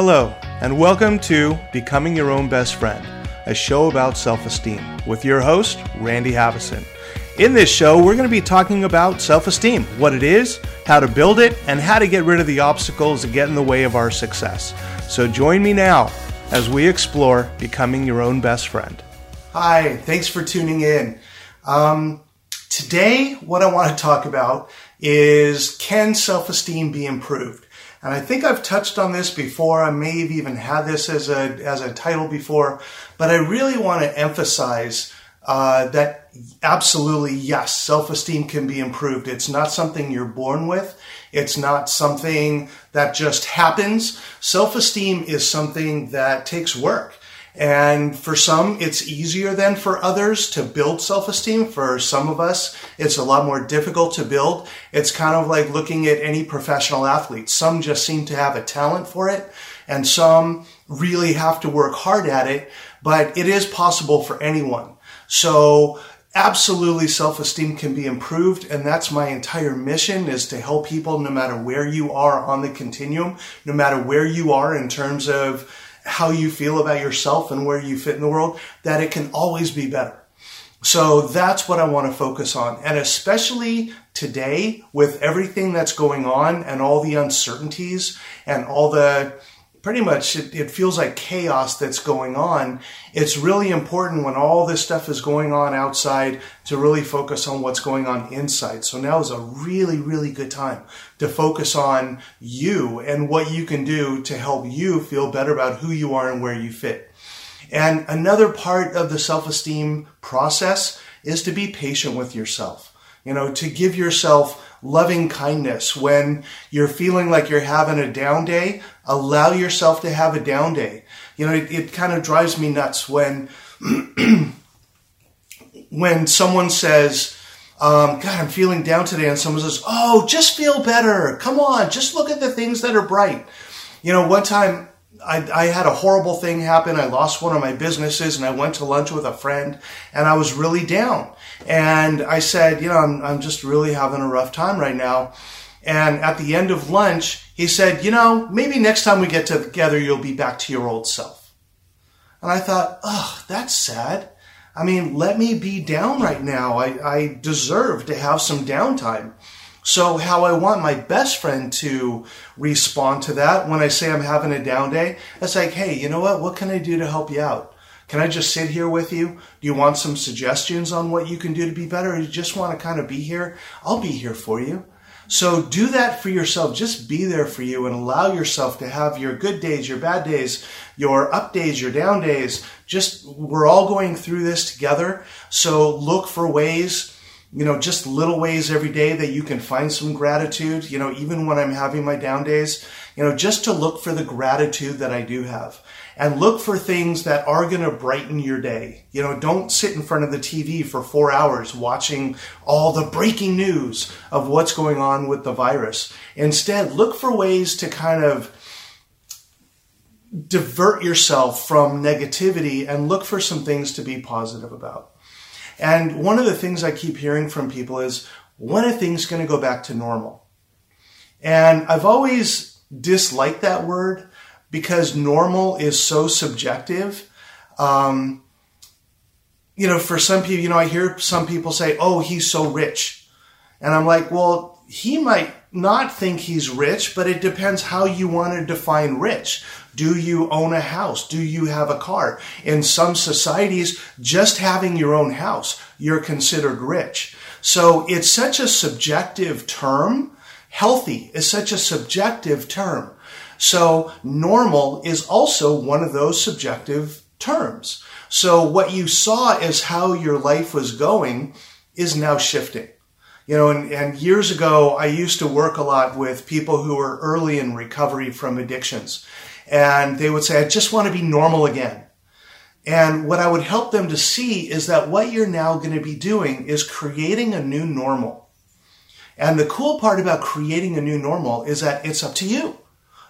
Hello, and welcome to Becoming Your Own Best Friend, a show about self esteem, with your host, Randy Haveson. In this show, we're going to be talking about self esteem what it is, how to build it, and how to get rid of the obstacles that get in the way of our success. So join me now as we explore becoming your own best friend. Hi, thanks for tuning in. Um, today, what I want to talk about is can self esteem be improved? And I think I've touched on this before. I may have even had this as a, as a title before, but I really want to emphasize uh, that absolutely, yes, self esteem can be improved. It's not something you're born with. It's not something that just happens. Self esteem is something that takes work. And for some, it's easier than for others to build self-esteem. For some of us, it's a lot more difficult to build. It's kind of like looking at any professional athlete. Some just seem to have a talent for it and some really have to work hard at it, but it is possible for anyone. So absolutely self-esteem can be improved and that's my entire mission is to help people no matter where you are on the continuum, no matter where you are in terms of how you feel about yourself and where you fit in the world, that it can always be better. So that's what I want to focus on. And especially today with everything that's going on and all the uncertainties and all the pretty much it, it, feels like chaos that's going on. It's really important when all this stuff is going on outside to really focus on what's going on inside. So now is a really, really good time to focus on you and what you can do to help you feel better about who you are and where you fit. And another part of the self-esteem process is to be patient with yourself. You know, to give yourself loving kindness. When you're feeling like you're having a down day, allow yourself to have a down day. You know, it, it kind of drives me nuts when, when someone says, um, God, I'm feeling down today, and someone says, Oh, just feel better. Come on, just look at the things that are bright. You know, one time I, I, had a horrible thing happen. I lost one of my businesses and I went to lunch with a friend and I was really down. And I said, you know, I'm, I'm just really having a rough time right now. And at the end of lunch, he said, you know, maybe next time we get together, you'll be back to your old self. And I thought, oh, that's sad. I mean, let me be down right now. I, I deserve to have some downtime. So how I want my best friend to respond to that when I say I'm having a down day, it's like, hey, you know what? What can I do to help you out? Can I just sit here with you? Do you want some suggestions on what you can do to be better? Or you just want to kind of be here? I'll be here for you. So do that for yourself. Just be there for you and allow yourself to have your good days, your bad days, your up days, your down days. Just, we're all going through this together. So look for ways you know, just little ways every day that you can find some gratitude, you know, even when I'm having my down days, you know, just to look for the gratitude that I do have and look for things that are going to brighten your day. You know, don't sit in front of the TV for four hours watching all the breaking news of what's going on with the virus. Instead, look for ways to kind of divert yourself from negativity and look for some things to be positive about. And one of the things I keep hearing from people is, when are things going to go back to normal? And I've always disliked that word because normal is so subjective. Um, you know, for some people, you know, I hear some people say, oh, he's so rich. And I'm like, well, he might not think he's rich, but it depends how you want to define rich. Do you own a house? Do you have a car? In some societies, just having your own house, you're considered rich. So it's such a subjective term. Healthy is such a subjective term. So normal is also one of those subjective terms. So what you saw as how your life was going is now shifting. You know, and, and years ago, I used to work a lot with people who were early in recovery from addictions and they would say, I just want to be normal again. And what I would help them to see is that what you're now going to be doing is creating a new normal. And the cool part about creating a new normal is that it's up to you.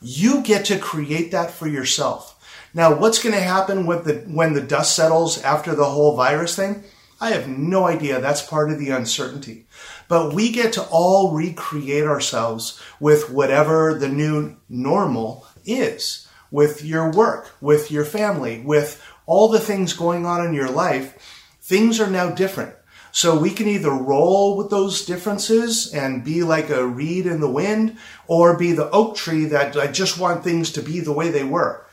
You get to create that for yourself. Now, what's going to happen with the, when the dust settles after the whole virus thing? I have no idea. That's part of the uncertainty. But we get to all recreate ourselves with whatever the new normal is with your work, with your family, with all the things going on in your life, things are now different. So we can either roll with those differences and be like a reed in the wind or be the oak tree that I just want things to be the way they were.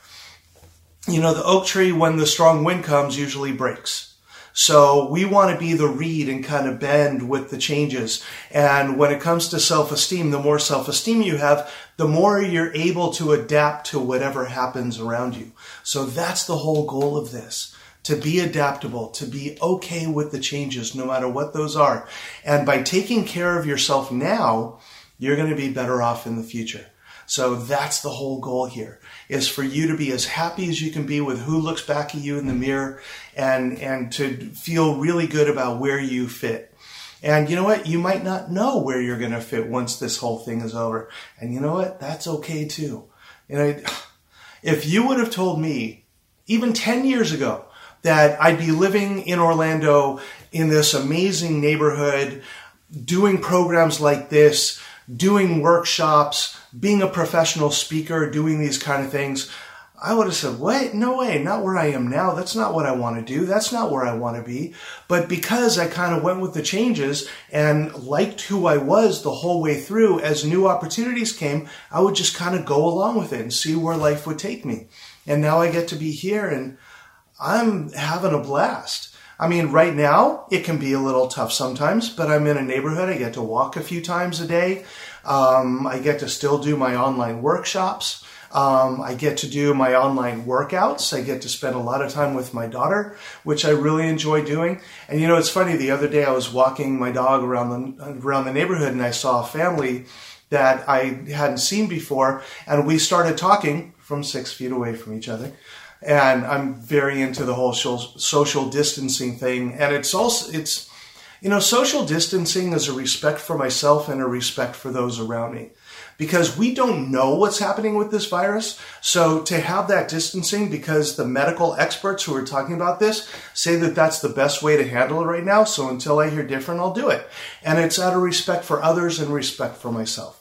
You know, the oak tree, when the strong wind comes, usually breaks. So we want to be the reed and kind of bend with the changes. And when it comes to self-esteem, the more self-esteem you have, the more you're able to adapt to whatever happens around you. So that's the whole goal of this to be adaptable, to be okay with the changes, no matter what those are. And by taking care of yourself now, you're going to be better off in the future. So that's the whole goal here is for you to be as happy as you can be with who looks back at you in the mirror and, and to feel really good about where you fit. And you know what? You might not know where you're going to fit once this whole thing is over. And you know what? That's okay too. You know, if you would have told me even 10 years ago that I'd be living in Orlando in this amazing neighborhood, doing programs like this, doing workshops, being a professional speaker, doing these kind of things. I would have said, wait, no way, not where I am now. That's not what I want to do. That's not where I want to be. But because I kind of went with the changes and liked who I was the whole way through, as new opportunities came, I would just kind of go along with it and see where life would take me. And now I get to be here and I'm having a blast. I mean, right now it can be a little tough sometimes, but I'm in a neighborhood. I get to walk a few times a day. Um, I get to still do my online workshops. Um, I get to do my online workouts. I get to spend a lot of time with my daughter, which I really enjoy doing. And you know, it's funny. The other day I was walking my dog around the around the neighborhood, and I saw a family that I hadn't seen before, and we started talking from six feet away from each other and I'm very into the whole social distancing thing. And it's also it's you know social distancing is a respect for myself and a respect for those around me because we don't know what's happening with this virus. So to have that distancing, because the medical experts who are talking about this say that that's the best way to handle it right now. So until I hear different, I'll do it. And it's out of respect for others and respect for myself.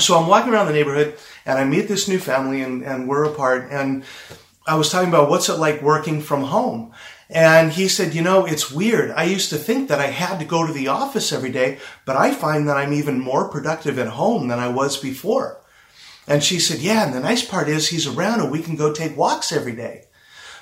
So I'm walking around the neighborhood and I meet this new family and, and we're apart. And I was talking about what's it like working from home. And he said, you know, it's weird. I used to think that I had to go to the office every day, but I find that I'm even more productive at home than I was before. And she said, yeah, and the nice part is he's around and we can go take walks every day.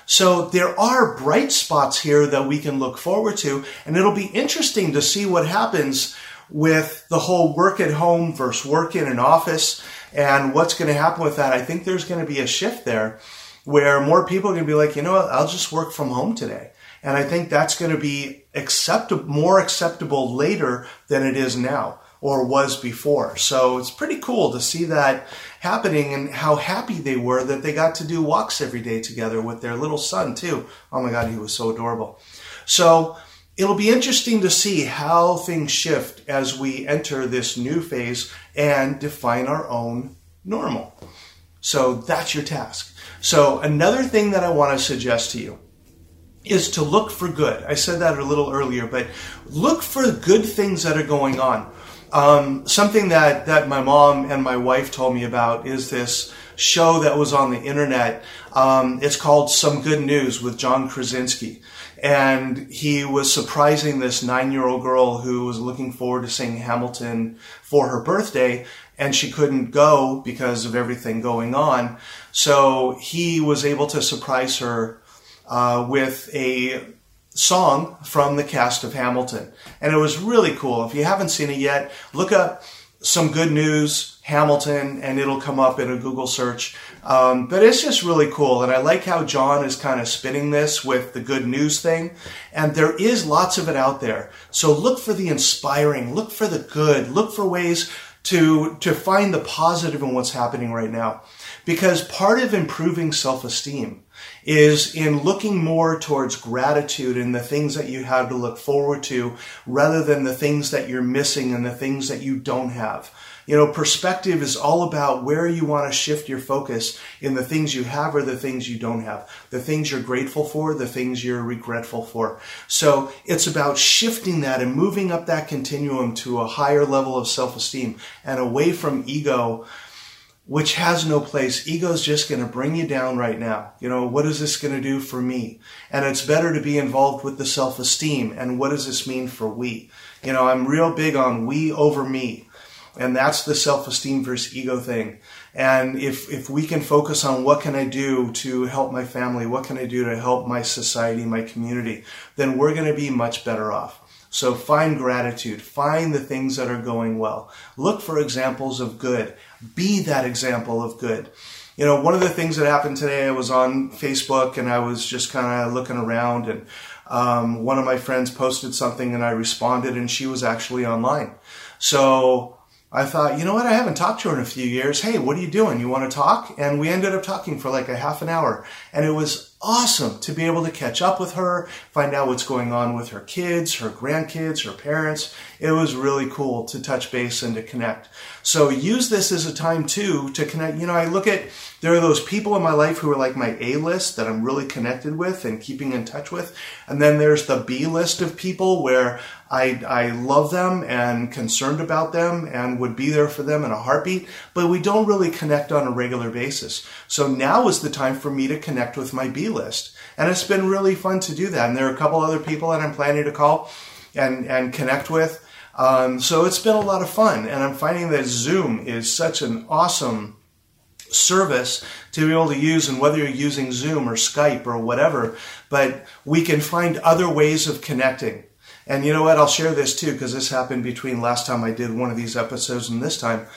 So there are bright spots here that we can look forward to. And it'll be interesting to see what happens with the whole work at home versus work in an office and what's going to happen with that. I think there's going to be a shift there where more people are going to be like, you know what, I'll just work from home today. And I think that's going to be acceptable, more acceptable later than it is now or was before. So it's pretty cool to see that happening and how happy they were that they got to do walks every day together with their little son too. Oh my God, he was so adorable. So it'll be interesting to see how things shift as we enter this new phase and define our own normal. So that's your task. So another thing that I want to suggest to you is to look for good. I said that a little earlier, but look for good things that are going on. Um, something that, that my mom and my wife told me about is this show that was on the internet. Um, it's called Some Good News with John Krasinski and he was surprising this nine-year-old girl who was looking forward to seeing Hamilton for her birthday, and she couldn't go because of everything going on. So he was able to surprise her uh, with a song from the cast of Hamilton, and it was really cool. If you haven't seen it yet, look up some good news Hamilton, and it'll come up in a Google search. Um, but it's just really cool. And I like how John is kind of spinning this with the good news thing. And there is lots of it out there. So look for the inspiring, look for the good, look for ways to, to find the positive in what's happening right now. Because part of improving self-esteem is in looking more towards gratitude and the things that you have to look forward to rather than the things that you're missing and the things that you don't have. You know, perspective is all about where you want to shift your focus in the things you have or the things you don't have, the things you're grateful for, the things you're regretful for. So it's about shifting that and moving up that continuum to a higher level of self-esteem and away from ego which has no place. Ego is just going to bring you down right now. You know, what is this going to do for me? And it's better to be involved with the self-esteem. And what does this mean for we? You know, I'm real big on we over me. And that's the self-esteem versus ego thing. And if, if we can focus on what can I do to help my family, what can I do to help my society, my community, then we're going to be much better off. So find gratitude. Find the things that are going well. Look for examples of good. Be that example of good. You know, one of the things that happened today, I was on Facebook and I was just kind of looking around and um, one of my friends posted something and I responded and she was actually online. So I thought, you know what? I haven't talked to her in a few years. Hey, what are you doing? You want to talk? And we ended up talking for like a half an hour. And it was awesome to be able to catch up with her, find out what's going on with her kids, her grandkids, her parents. It was really cool to touch base and to connect. So use this as a time too to connect. You know, I look at, there are those people in my life who are like my A list that I'm really connected with and keeping in touch with. And then there's the B list of people where I, I love them and concerned about them and would be there for them in a heartbeat, but we don't really connect on a regular basis. So now is the time for me to connect with my B list. And it's been really fun to do that. And there are a couple other people that I'm planning to call and, and connect with. Um, so it's been a lot of fun. And I'm finding that Zoom is such an awesome service to be able to use and whether you're using Zoom or Skype or whatever, but we can find other ways of connecting. And you know what? I'll share this too because this happened between last time I did one of these episodes and this time.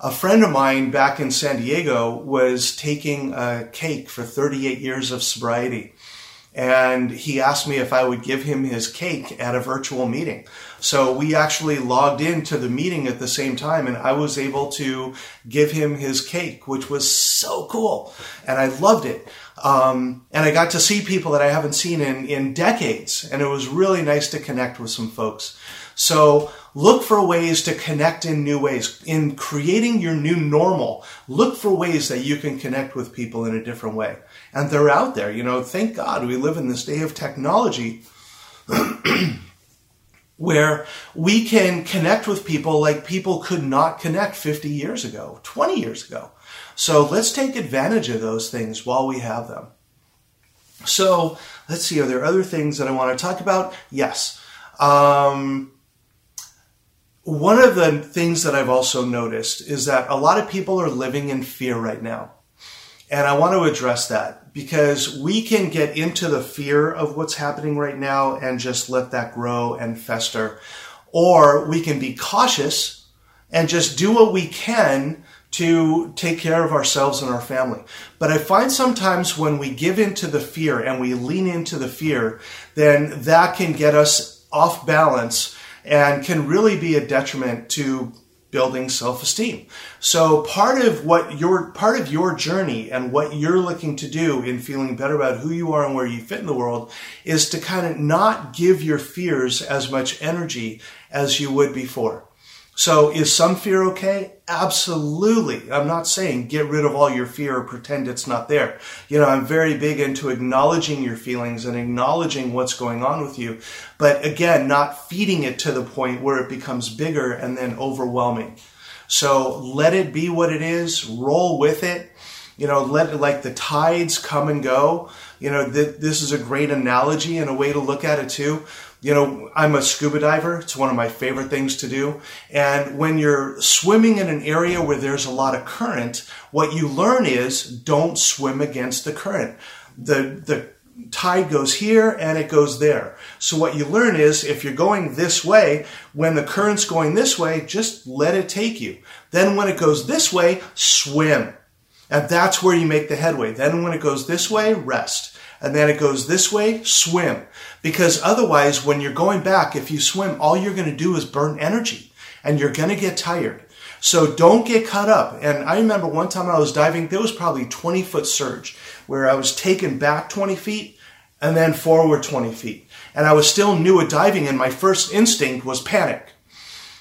A friend of mine back in San Diego was taking a cake for 38 years of sobriety. And he asked me if I would give him his cake at a virtual meeting. So we actually logged into the meeting at the same time and I was able to give him his cake, which was so cool. And I loved it. Um, and I got to see people that I haven't seen in, in decades. And it was really nice to connect with some folks. So look for ways to connect in new ways. In creating your new normal, look for ways that you can connect with people in a different way. And they're out there. You know, thank God we live in this day of technology. where we can connect with people like people could not connect 50 years ago, 20 years ago. So let's take advantage of those things while we have them. So let's see, are there other things that I want to talk about? Yes. Um, one of the things that I've also noticed is that a lot of people are living in fear right now. And I want to address that because we can get into the fear of what's happening right now and just let that grow and fester. Or we can be cautious and just do what we can to take care of ourselves and our family. But I find sometimes when we give into the fear and we lean into the fear, then that can get us off balance and can really be a detriment to building self-esteem. So part of what your part of your journey and what you're looking to do in feeling better about who you are and where you fit in the world is to kind of not give your fears as much energy as you would before. So is some fear okay? Absolutely. I'm not saying get rid of all your fear or pretend it's not there. You know, I'm very big into acknowledging your feelings and acknowledging what's going on with you. But again, not feeding it to the point where it becomes bigger and then overwhelming. So let it be what it is. Roll with it. You know, let it, like the tides come and go. You know, th- this is a great analogy and a way to look at it too you know, I'm a scuba diver. It's one of my favorite things to do. And when you're swimming in an area where there's a lot of current, what you learn is don't swim against the current. The, the tide goes here and it goes there. So what you learn is if you're going this way, when the current's going this way, just let it take you. Then when it goes this way, swim. And that's where you make the headway. Then when it goes this way, rest. And then it goes this way, swim. Because otherwise, when you're going back, if you swim, all you're going to do is burn energy and you're going to get tired. So don't get caught up. And I remember one time I was diving, there was probably 20 foot surge where I was taken back 20 feet and then forward 20 feet. And I was still new at diving and my first instinct was panic.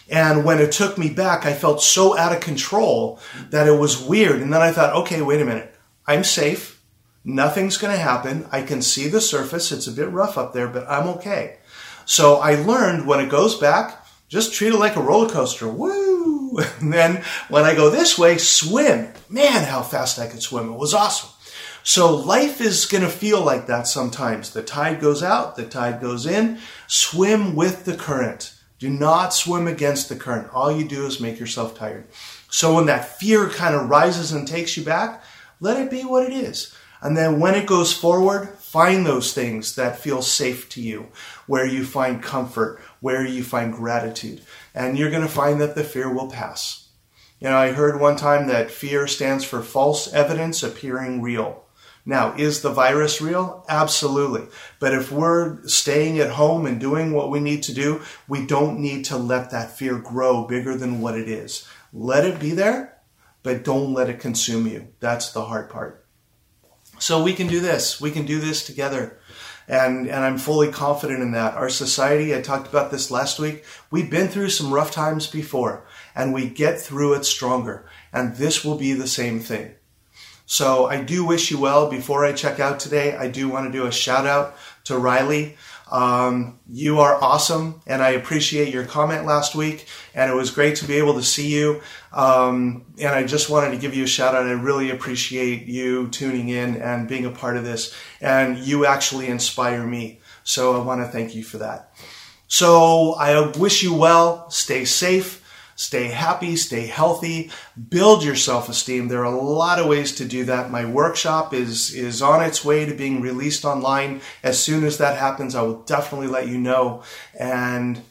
And when it took me back, I felt so out of control that it was weird. And then I thought, okay, wait a minute. I'm safe. Nothing's going to happen. I can see the surface. It's a bit rough up there, but I'm okay. So I learned when it goes back, just treat it like a roller coaster. Woo! And then when I go this way, swim. Man, how fast I could swim. It was awesome. So life is going to feel like that sometimes. The tide goes out, the tide goes in. Swim with the current. Do not swim against the current. All you do is make yourself tired. So when that fear kind of rises and takes you back, let it be what it is. And then when it goes forward, find those things that feel safe to you, where you find comfort, where you find gratitude. And you're going to find that the fear will pass. You know, I heard one time that fear stands for false evidence appearing real. Now, is the virus real? Absolutely. But if we're staying at home and doing what we need to do, we don't need to let that fear grow bigger than what it is. Let it be there, but don't let it consume you. That's the hard part. So we can do this. We can do this together. And, and I'm fully confident in that. Our society, I talked about this last week, we've been through some rough times before and we get through it stronger. And this will be the same thing. So I do wish you well. Before I check out today, I do want to do a shout out to Riley. Um, you are awesome, and I appreciate your comment last week. And it was great to be able to see you. Um, and I just wanted to give you a shout out. I really appreciate you tuning in and being a part of this. And you actually inspire me. So I want to thank you for that. So I wish you well. Stay safe stay happy, stay healthy, build your self-esteem. There are a lot of ways to do that. My workshop is, is on its way to being released online. As soon as that happens, I will definitely let you know. And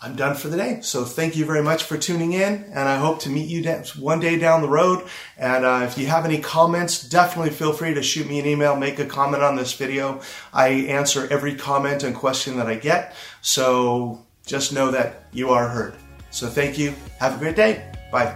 I'm done for the day. So thank you very much for tuning in, and I hope to meet you one day down the road. And uh, if you have any comments, definitely feel free to shoot me an email, make a comment on this video. I answer every comment and question that I get. So just know that you are heard. So thank you. Have a great day. Bye.